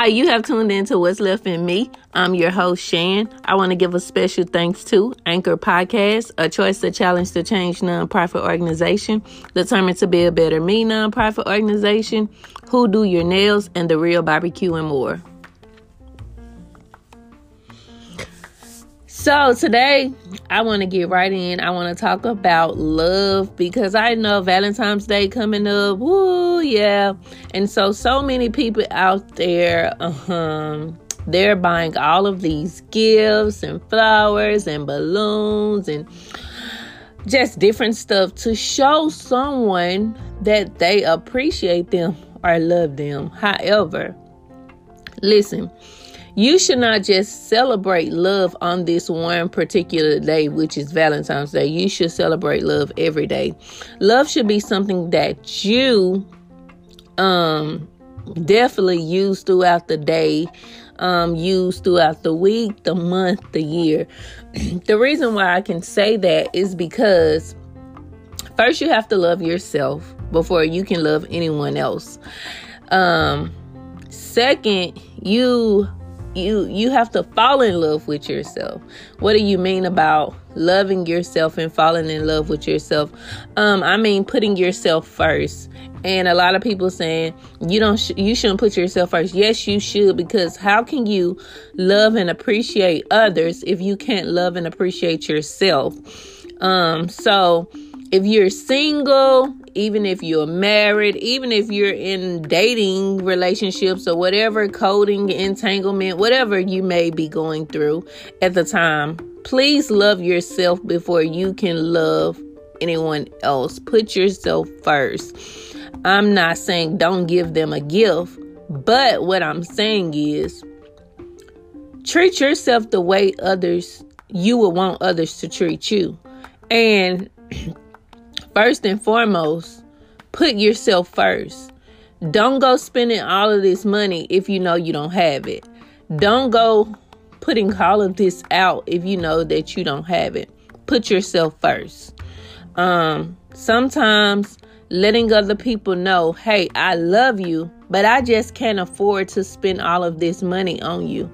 Hi, you have tuned in to What's Left in Me. I'm your host, Shan. I want to give a special thanks to Anchor Podcast, a choice to challenge to change nonprofit organization, determined to be a better me nonprofit organization, Who Do Your Nails, and The Real Barbecue and more. So today I want to get right in. I want to talk about love because I know Valentine's Day coming up. Woo, yeah. And so so many people out there um they're buying all of these gifts and flowers and balloons and just different stuff to show someone that they appreciate them or love them. However, listen, you should not just celebrate love on this one particular day, which is Valentine's Day. You should celebrate love every day. Love should be something that you um definitely used throughout the day, um, use throughout the week, the month, the year. the reason why I can say that is because first you have to love yourself before you can love anyone else. Um, second, you you you have to fall in love with yourself. What do you mean about loving yourself and falling in love with yourself? Um i mean putting yourself first. And a lot of people saying you don't sh- you shouldn't put yourself first. Yes you should because how can you love and appreciate others if you can't love and appreciate yourself? Um so if you're single, even if you're married, even if you're in dating relationships or whatever, coding, entanglement, whatever you may be going through at the time, please love yourself before you can love anyone else. Put yourself first. I'm not saying don't give them a gift, but what I'm saying is treat yourself the way others you would want others to treat you. And first and foremost, put yourself first. Don't go spending all of this money if you know you don't have it. Don't go putting all of this out if you know that you don't have it. Put yourself first. Um, sometimes letting other people know, hey, I love you, but I just can't afford to spend all of this money on you.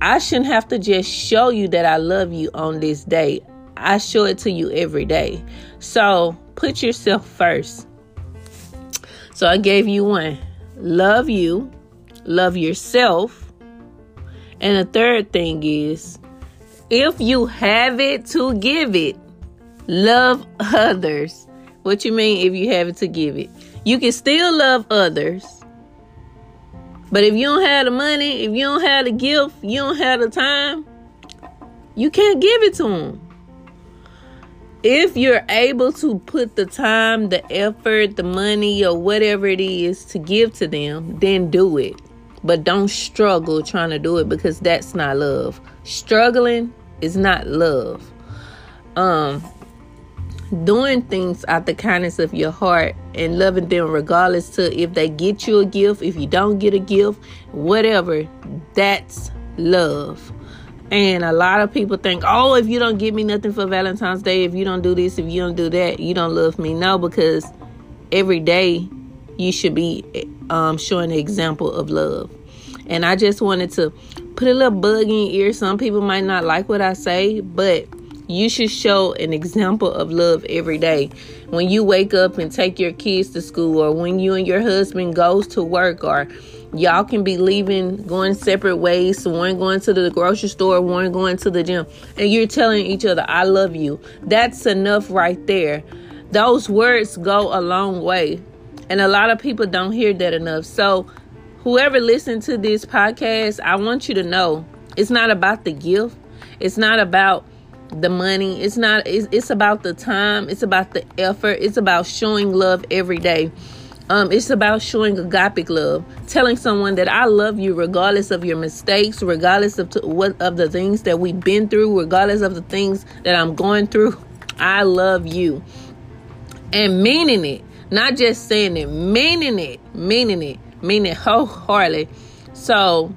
I shouldn't have to just show you that I love you on this day. I show it to you every day. So put yourself first. So I gave you one love you, love yourself. And the third thing is if you have it to give it, love others. What you mean if you have it to give it? You can still love others. But if you don't have the money, if you don't have the gift, you don't have the time, you can't give it to them if you're able to put the time, the effort, the money, or whatever it is to give to them, then do it. But don't struggle trying to do it because that's not love. Struggling is not love. Um, doing things out the kindness of your heart and loving them regardless to if they get you a gift, if you don't get a gift, whatever, that's love. And a lot of people think, oh, if you don't give me nothing for Valentine's Day, if you don't do this, if you don't do that, you don't love me. No, because every day you should be um, showing an example of love. And I just wanted to put a little bug in your ear. Some people might not like what I say, but you should show an example of love every day. When you wake up and take your kids to school, or when you and your husband goes to work, or Y'all can be leaving, going separate ways. One going to the grocery store, one going to the gym. And you're telling each other, I love you. That's enough right there. Those words go a long way. And a lot of people don't hear that enough. So, whoever listened to this podcast, I want you to know it's not about the gift, it's not about the money. It's not it's, it's about the time. It's about the effort. It's about showing love every day. Um, it's about showing agape love, telling someone that I love you regardless of your mistakes, regardless of what of the things that we've been through, regardless of the things that I'm going through. I love you, and meaning it, not just saying it, meaning it, meaning it, meaning it wholeheartedly. So,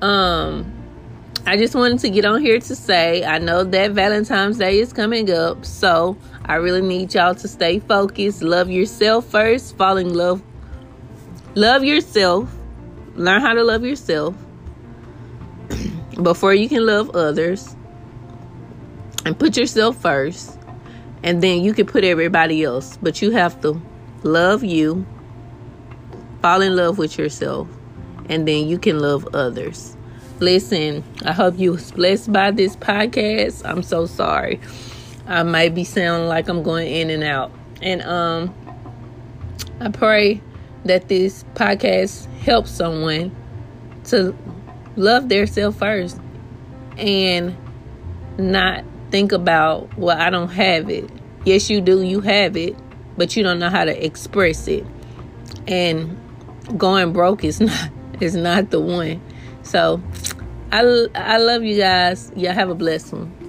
um, I just wanted to get on here to say I know that Valentine's Day is coming up, so I really need y'all to stay focused. Love yourself first. Fall in love. Love yourself. learn how to love yourself before you can love others and put yourself first and then you can put everybody else but you have to love you fall in love with yourself and then you can love others listen i hope you was blessed by this podcast. I'm so sorry. I might be sounding like i'm going in and out. And um i pray that this podcast helps someone to love their self first and not think about well i don't have it. Yes you do you have it but you don't know how to express it. And going broke is not is not the one. So i i love you guys. Y'all have a blessed one